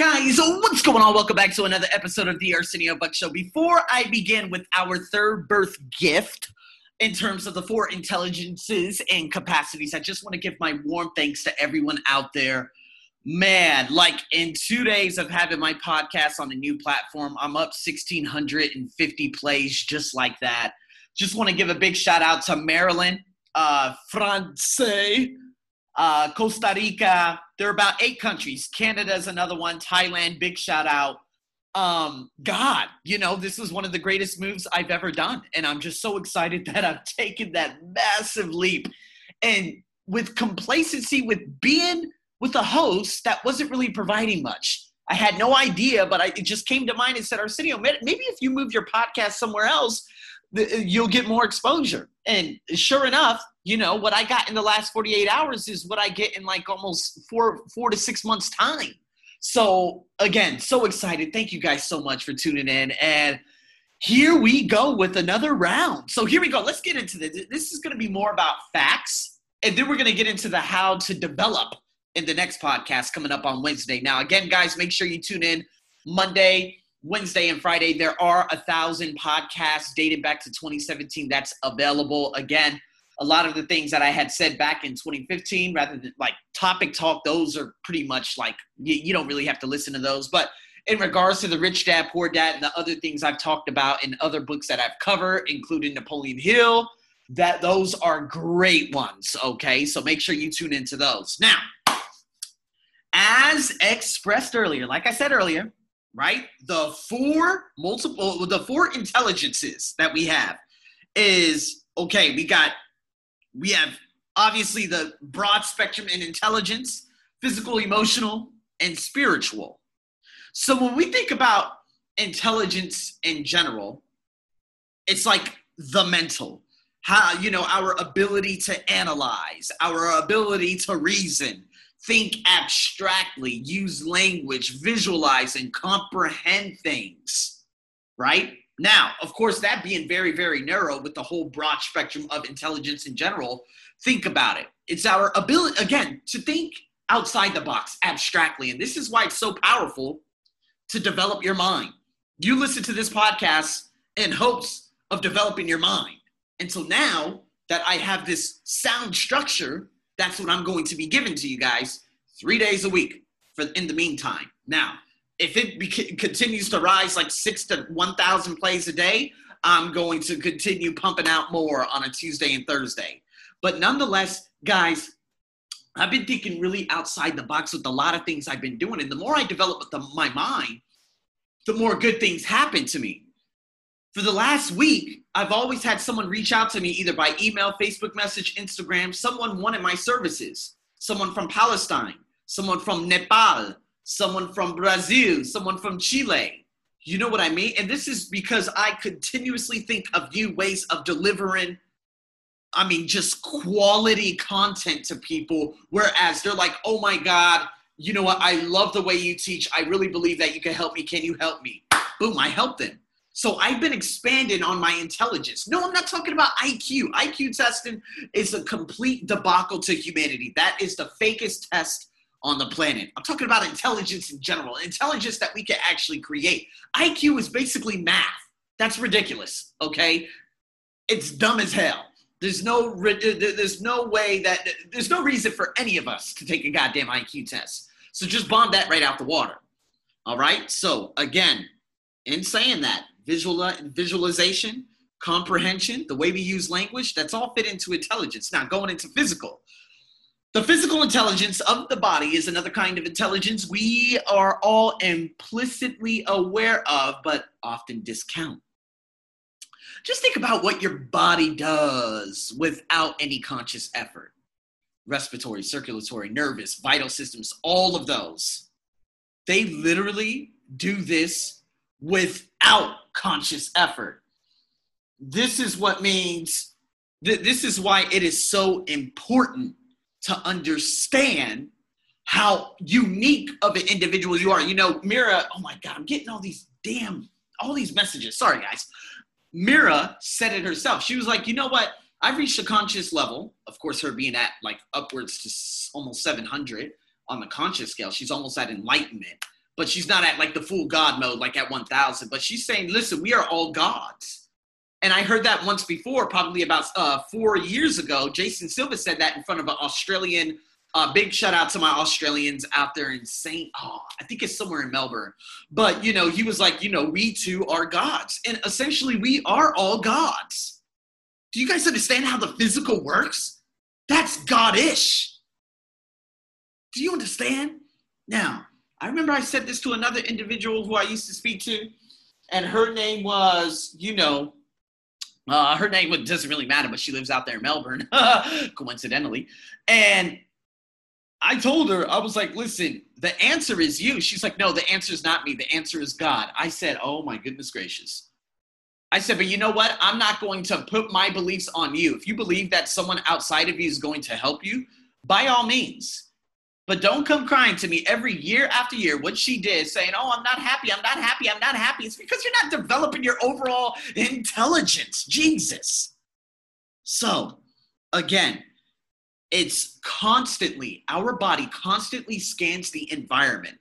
Guys, what's going on? Welcome back to another episode of the Arsenio Buck Show. Before I begin with our third birth gift in terms of the four intelligences and capacities, I just want to give my warm thanks to everyone out there. Man, like in two days of having my podcast on a new platform, I'm up 1,650 plays just like that. Just want to give a big shout out to Marilyn, uh, France, uh, Costa Rica. There are about eight countries. Canada is another one. Thailand, big shout out. Um, God, you know, this is one of the greatest moves I've ever done. And I'm just so excited that I've taken that massive leap. And with complacency, with being with a host that wasn't really providing much. I had no idea, but I, it just came to mind and said, Arsenio, maybe if you move your podcast somewhere else, you'll get more exposure. And sure enough, you know what I got in the last 48 hours is what I get in like almost four four to six months time. So again, so excited. Thank you guys so much for tuning in. And here we go with another round. So here we go. Let's get into this. This is going to be more about facts, and then we're going to get into the how to develop in the next podcast coming up on Wednesday. Now, again, guys, make sure you tune in Monday, Wednesday, and Friday. There are a thousand podcasts dated back to 2017 that's available. Again, a lot of the things that I had said back in 2015, rather than like topic talk, those are pretty much like you, you don't really have to listen to those. But in regards to the rich dad, poor dad, and the other things I've talked about in other books that I've covered, including Napoleon Hill, that those are great ones. Okay, so make sure you tune into those. Now, as expressed earlier, like I said earlier, right? The four multiple, the four intelligences that we have is okay. We got we have obviously the broad spectrum in intelligence, physical, emotional, and spiritual. So when we think about intelligence in general, it's like the mental, how, you know, our ability to analyze, our ability to reason, think abstractly, use language, visualize, and comprehend things, right? Now, of course, that being very, very narrow with the whole broad spectrum of intelligence in general, think about it. It's our ability, again, to think outside the box abstractly. And this is why it's so powerful to develop your mind. You listen to this podcast in hopes of developing your mind. And so now that I have this sound structure, that's what I'm going to be giving to you guys three days a week for in the meantime. Now, if it be- continues to rise like six to 1,000 plays a day, I'm going to continue pumping out more on a Tuesday and Thursday. But nonetheless, guys, I've been thinking really outside the box with a lot of things I've been doing. And the more I develop the, my mind, the more good things happen to me. For the last week, I've always had someone reach out to me either by email, Facebook message, Instagram. Someone wanted my services. Someone from Palestine, someone from Nepal, someone from Brazil, someone from Chile. You know what I mean? And this is because I continuously think of new ways of delivering, I mean, just quality content to people. Whereas they're like, oh my God, you know what? I love the way you teach. I really believe that you can help me. Can you help me? Boom, I help them. So I've been expanding on my intelligence. No, I'm not talking about IQ. IQ testing is a complete debacle to humanity. That is the fakest test on the planet. I'm talking about intelligence in general, intelligence that we can actually create. IQ is basically math. That's ridiculous, okay? It's dumb as hell. There's no uh, there's no way that there's no reason for any of us to take a goddamn IQ test. So just bomb that right out the water. All right? So again, in saying that, visual visualization, comprehension, the way we use language, that's all fit into intelligence. Now going into physical. The physical intelligence of the body is another kind of intelligence we are all implicitly aware of, but often discount. Just think about what your body does without any conscious effort respiratory, circulatory, nervous, vital systems, all of those. They literally do this without conscious effort. This is what means, th- this is why it is so important to understand how unique of an individual you are. You know, Mira, oh my God, I'm getting all these damn, all these messages. Sorry, guys. Mira said it herself. She was like, you know what? I've reached a conscious level. Of course, her being at like upwards to almost 700 on the conscious scale, she's almost at enlightenment. but she's not at like the full God mode, like at 1000. But she's saying, listen, we are all gods. And I heard that once before, probably about uh, four years ago. Jason Silva said that in front of an Australian. Uh, big shout out to my Australians out there in Saint. Oh, I think it's somewhere in Melbourne. But you know, he was like, you know, we too are gods, and essentially, we are all gods. Do you guys understand how the physical works? That's godish. Do you understand? Now, I remember I said this to another individual who I used to speak to, and her name was, you know, uh, her name doesn't really matter, but she lives out there in Melbourne, coincidentally. And I told her, I was like, listen, the answer is you. She's like, no, the answer is not me. The answer is God. I said, oh my goodness gracious. I said, but you know what? I'm not going to put my beliefs on you. If you believe that someone outside of you is going to help you, by all means. But don't come crying to me every year after year what she did, saying, Oh, I'm not happy, I'm not happy, I'm not happy. It's because you're not developing your overall intelligence. Jesus. So, again, it's constantly, our body constantly scans the environment,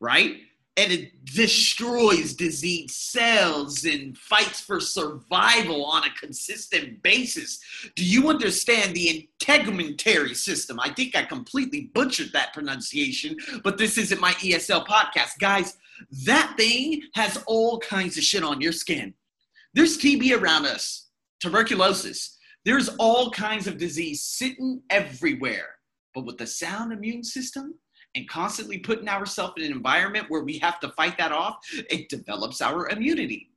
right? And it destroys disease cells and fights for survival on a consistent basis. Do you understand the integumentary system? I think I completely butchered that pronunciation, but this isn't my ESL podcast. Guys, that thing has all kinds of shit on your skin. There's TB around us, tuberculosis. There's all kinds of disease sitting everywhere. But with the sound immune system, and constantly putting ourselves in an environment where we have to fight that off, it develops our immunity.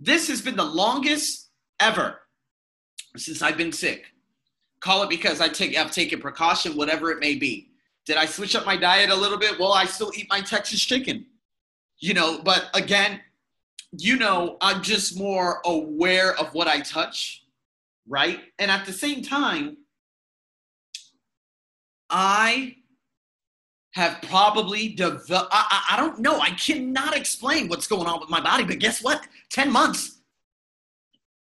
This has been the longest ever since I've been sick. Call it because I take I've taken precaution, whatever it may be. Did I switch up my diet a little bit? Well, I still eat my Texas chicken. You know, but again, you know, I'm just more aware of what I touch, right? And at the same time, I have probably developed. I, I, don't know. I cannot explain what's going on with my body, but guess what? 10 months.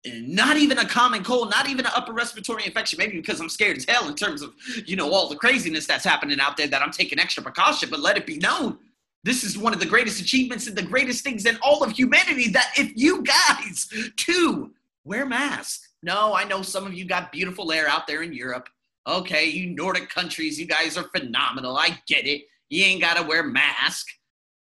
Not even a common cold, not even an upper respiratory infection, maybe because I'm scared as hell in terms of, you know, all the craziness that's happening out there that I'm taking extra precaution, but let it be known. This is one of the greatest achievements and the greatest things in all of humanity that if you guys too wear masks. No, I know some of you got beautiful air out there in Europe Okay, you Nordic countries, you guys are phenomenal. I get it. You ain't got to wear mask.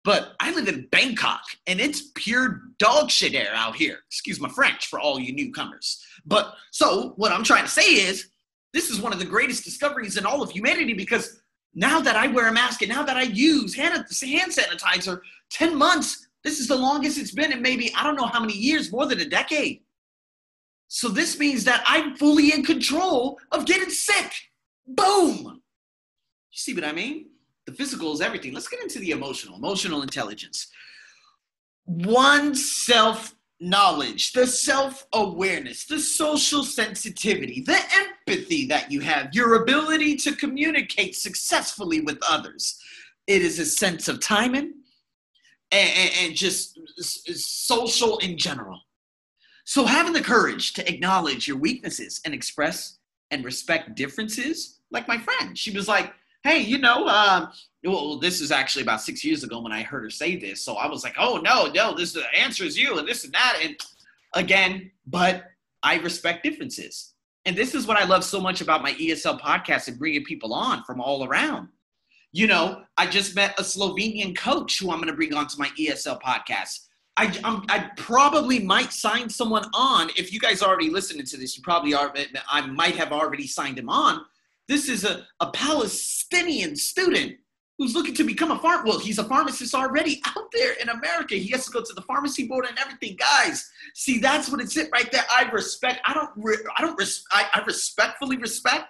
But I live in Bangkok and it's pure dog shit air out here. Excuse my French for all you newcomers. But so what I'm trying to say is this is one of the greatest discoveries in all of humanity because now that I wear a mask and now that I use hand, hand sanitizer, 10 months, this is the longest it's been in maybe, I don't know how many years, more than a decade. So this means that I'm fully in control of getting sick. Boom. You see what I mean? The physical is everything. Let's get into the emotional, emotional intelligence. One self knowledge, the self awareness, the social sensitivity, the empathy that you have, your ability to communicate successfully with others. It is a sense of timing and, and just social in general. So, having the courage to acknowledge your weaknesses and express and respect differences, like my friend, she was like, Hey, you know, uh, well, this is actually about six years ago when I heard her say this. So I was like, Oh, no, no, this the answer is you, and this and that. And again, but I respect differences. And this is what I love so much about my ESL podcast and bringing people on from all around. You know, I just met a Slovenian coach who I'm going to bring onto my ESL podcast. I, I'm, i probably might sign someone on. If you guys are already listening to this, you probably are. I might have already signed him on. This is a, a Palestinian student who's looking to become a farm. Well, he's a pharmacist already out there in America. He has to go to the pharmacy board and everything. Guys, see, that's what it's it right there. I respect. I don't. Re, I don't. Res, I, I respectfully respect,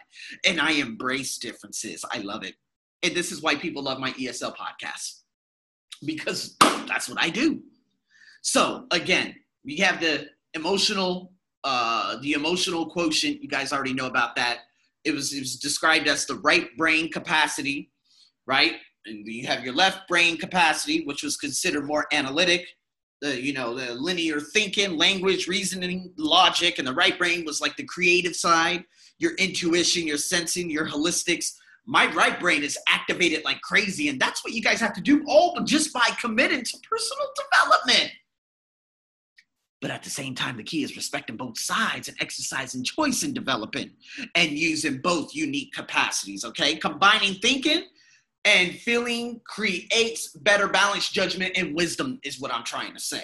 and I embrace differences. I love it, and this is why people love my ESL podcast because that's what I do. So again, we have the emotional, uh, the emotional quotient. You guys already know about that. It was, it was described as the right brain capacity, right? And you have your left brain capacity, which was considered more analytic, the you know the linear thinking, language, reasoning, logic, and the right brain was like the creative side, your intuition, your sensing, your holistics, my right brain is activated like crazy. And that's what you guys have to do all just by committing to personal development. But at the same time, the key is respecting both sides and exercising choice in developing and using both unique capacities, okay? Combining thinking and feeling creates better balanced judgment and wisdom, is what I'm trying to say.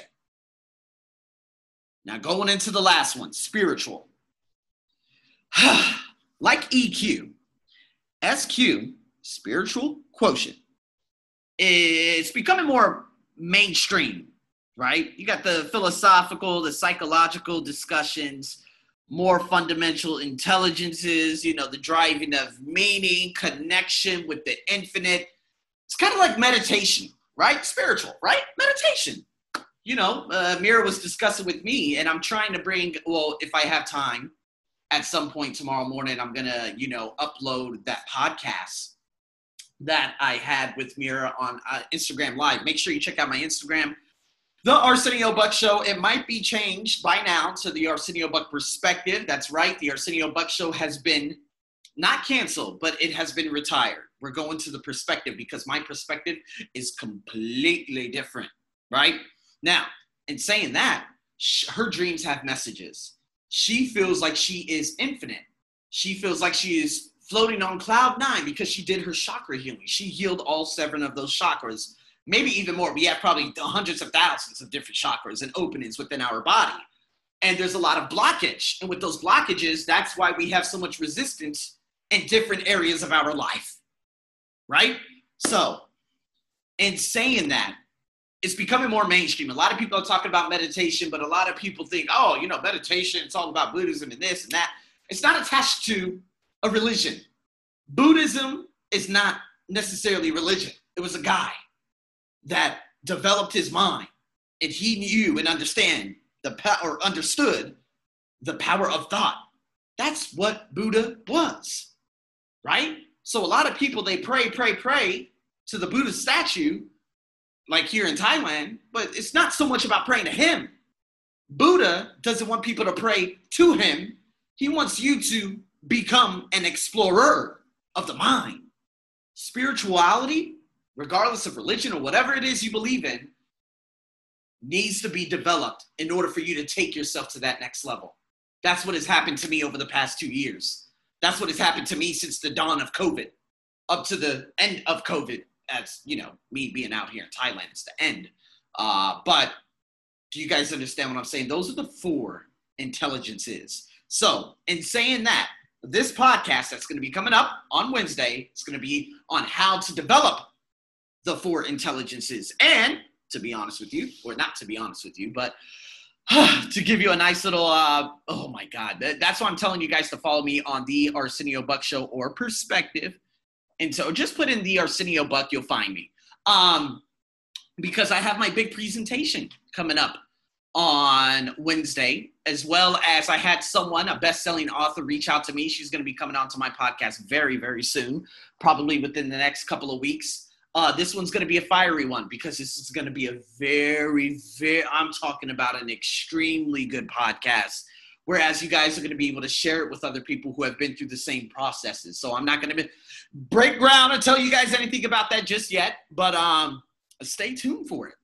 Now, going into the last one spiritual. like EQ, SQ, spiritual quotient, it's becoming more mainstream, right? You got the philosophical, the psychological discussions, more fundamental intelligences, you know, the driving of meaning, connection with the infinite. It's kind of like meditation, right? Spiritual, right? Meditation. You know, uh, Mira was discussing with me, and I'm trying to bring, well, if I have time, at some point tomorrow morning, I'm gonna, you know, upload that podcast that I had with Mira on uh, Instagram Live. Make sure you check out my Instagram, the Arsenio Buck Show. It might be changed by now to the Arsenio Buck Perspective. That's right. The Arsenio Buck Show has been not canceled, but it has been retired. We're going to the perspective because my perspective is completely different, right? Now, in saying that, her dreams have messages she feels like she is infinite. She feels like she is floating on cloud nine because she did her chakra healing. She healed all seven of those chakras, maybe even more. We have probably hundreds of thousands of different chakras and openings within our body. And there's a lot of blockage. And with those blockages, that's why we have so much resistance in different areas of our life. Right? So, in saying that, it's becoming more mainstream. A lot of people are talking about meditation, but a lot of people think, oh, you know, meditation, it's all about Buddhism and this and that. It's not attached to a religion. Buddhism is not necessarily religion. It was a guy that developed his mind and he knew and understand the power or understood the power of thought. That's what Buddha was, right? So a lot of people they pray, pray, pray to the Buddha statue like here in Thailand, but it's not so much about praying to him. Buddha doesn't want people to pray to him. He wants you to become an explorer of the mind. Spirituality, regardless of religion or whatever it is you believe in, needs to be developed in order for you to take yourself to that next level. That's what has happened to me over the past two years. That's what has happened to me since the dawn of COVID, up to the end of COVID as you know me being out here in Thailand. It's the end. Uh, but do you guys understand what I'm saying? Those are the four intelligences. So, in saying that, this podcast that's going to be coming up on Wednesday is going to be on how to develop the four intelligences. And to be honest with you, or not to be honest with you, but to give you a nice little, uh, oh my God, that's why I'm telling you guys to follow me on the Arsenio Buck Show or Perspective and so just put in the Arsenio Buck, you'll find me. Um, because I have my big presentation coming up on Wednesday, as well as I had someone, a best-selling author, reach out to me. She's going to be coming onto my podcast very, very soon, probably within the next couple of weeks. Uh, this one's going to be a fiery one because this is going to be a very, very, I'm talking about an extremely good podcast whereas you guys are going to be able to share it with other people who have been through the same processes. So I'm not going to break ground and tell you guys anything about that just yet, but um, stay tuned for it.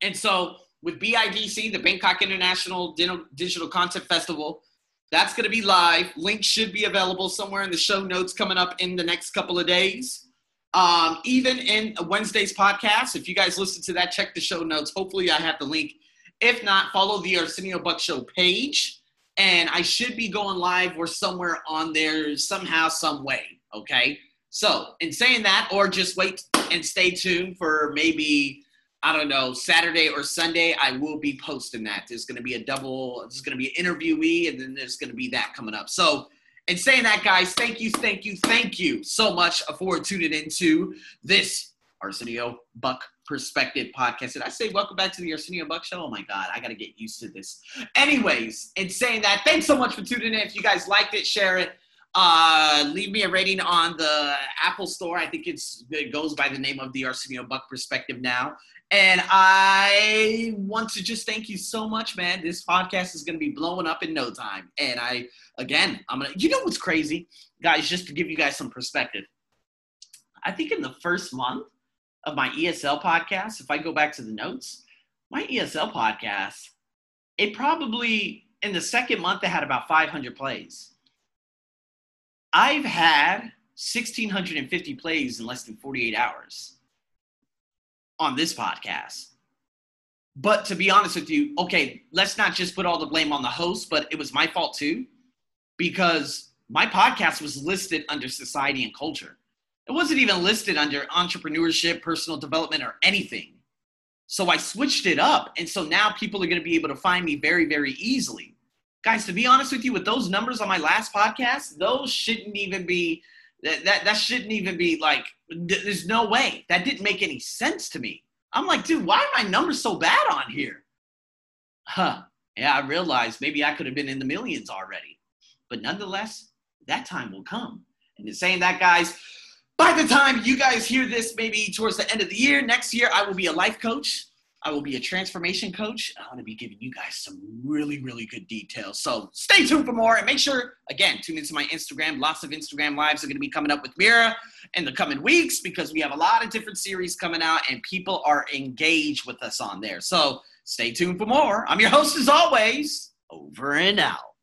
And so with BIDC, the Bangkok International Digital Content Festival, that's going to be live. Links should be available somewhere in the show notes coming up in the next couple of days. Um, even in Wednesday's podcast, if you guys listen to that, check the show notes. Hopefully, I have the link. If not, follow the Arsenio Buck Show page and I should be going live or somewhere on there somehow, some way. Okay. So, in saying that, or just wait and stay tuned for maybe, I don't know, Saturday or Sunday, I will be posting that. There's going to be a double, there's going to be an interviewee, and then there's going to be that coming up. So, in saying that, guys, thank you, thank you, thank you so much for tuning into this Arsenio Buck Perspective podcast. Did I say welcome back to the Arsenio Buck Show? Oh my God, I got to get used to this. Anyways, and saying that, thanks so much for tuning in. If you guys liked it, share it. Uh, leave me a rating on the Apple Store. I think it's it goes by the name of the Arsenio Buck Perspective now. And I want to just thank you so much, man. This podcast is going to be blowing up in no time. And I, again, I'm to, you know what's crazy? Guys, just to give you guys some perspective – I think in the first month of my ESL podcast, if I go back to the notes, my ESL podcast, it probably in the second month it had about 500 plays. I've had 1,650 plays in less than 48 hours on this podcast. But to be honest with you, okay, let's not just put all the blame on the host, but it was my fault too, because my podcast was listed under society and culture. It wasn't even listed under entrepreneurship, personal development, or anything. So I switched it up. And so now people are going to be able to find me very, very easily. Guys, to be honest with you, with those numbers on my last podcast, those shouldn't even be, that, that, that shouldn't even be like, there's no way. That didn't make any sense to me. I'm like, dude, why are my numbers so bad on here? Huh. Yeah, I realized maybe I could have been in the millions already. But nonetheless, that time will come. And in saying that, guys, by the time you guys hear this, maybe towards the end of the year, next year, I will be a life coach. I will be a transformation coach. I'm going to be giving you guys some really, really good details. So stay tuned for more and make sure, again, tune into my Instagram. Lots of Instagram lives are going to be coming up with Mira in the coming weeks because we have a lot of different series coming out and people are engaged with us on there. So stay tuned for more. I'm your host, as always, over and out.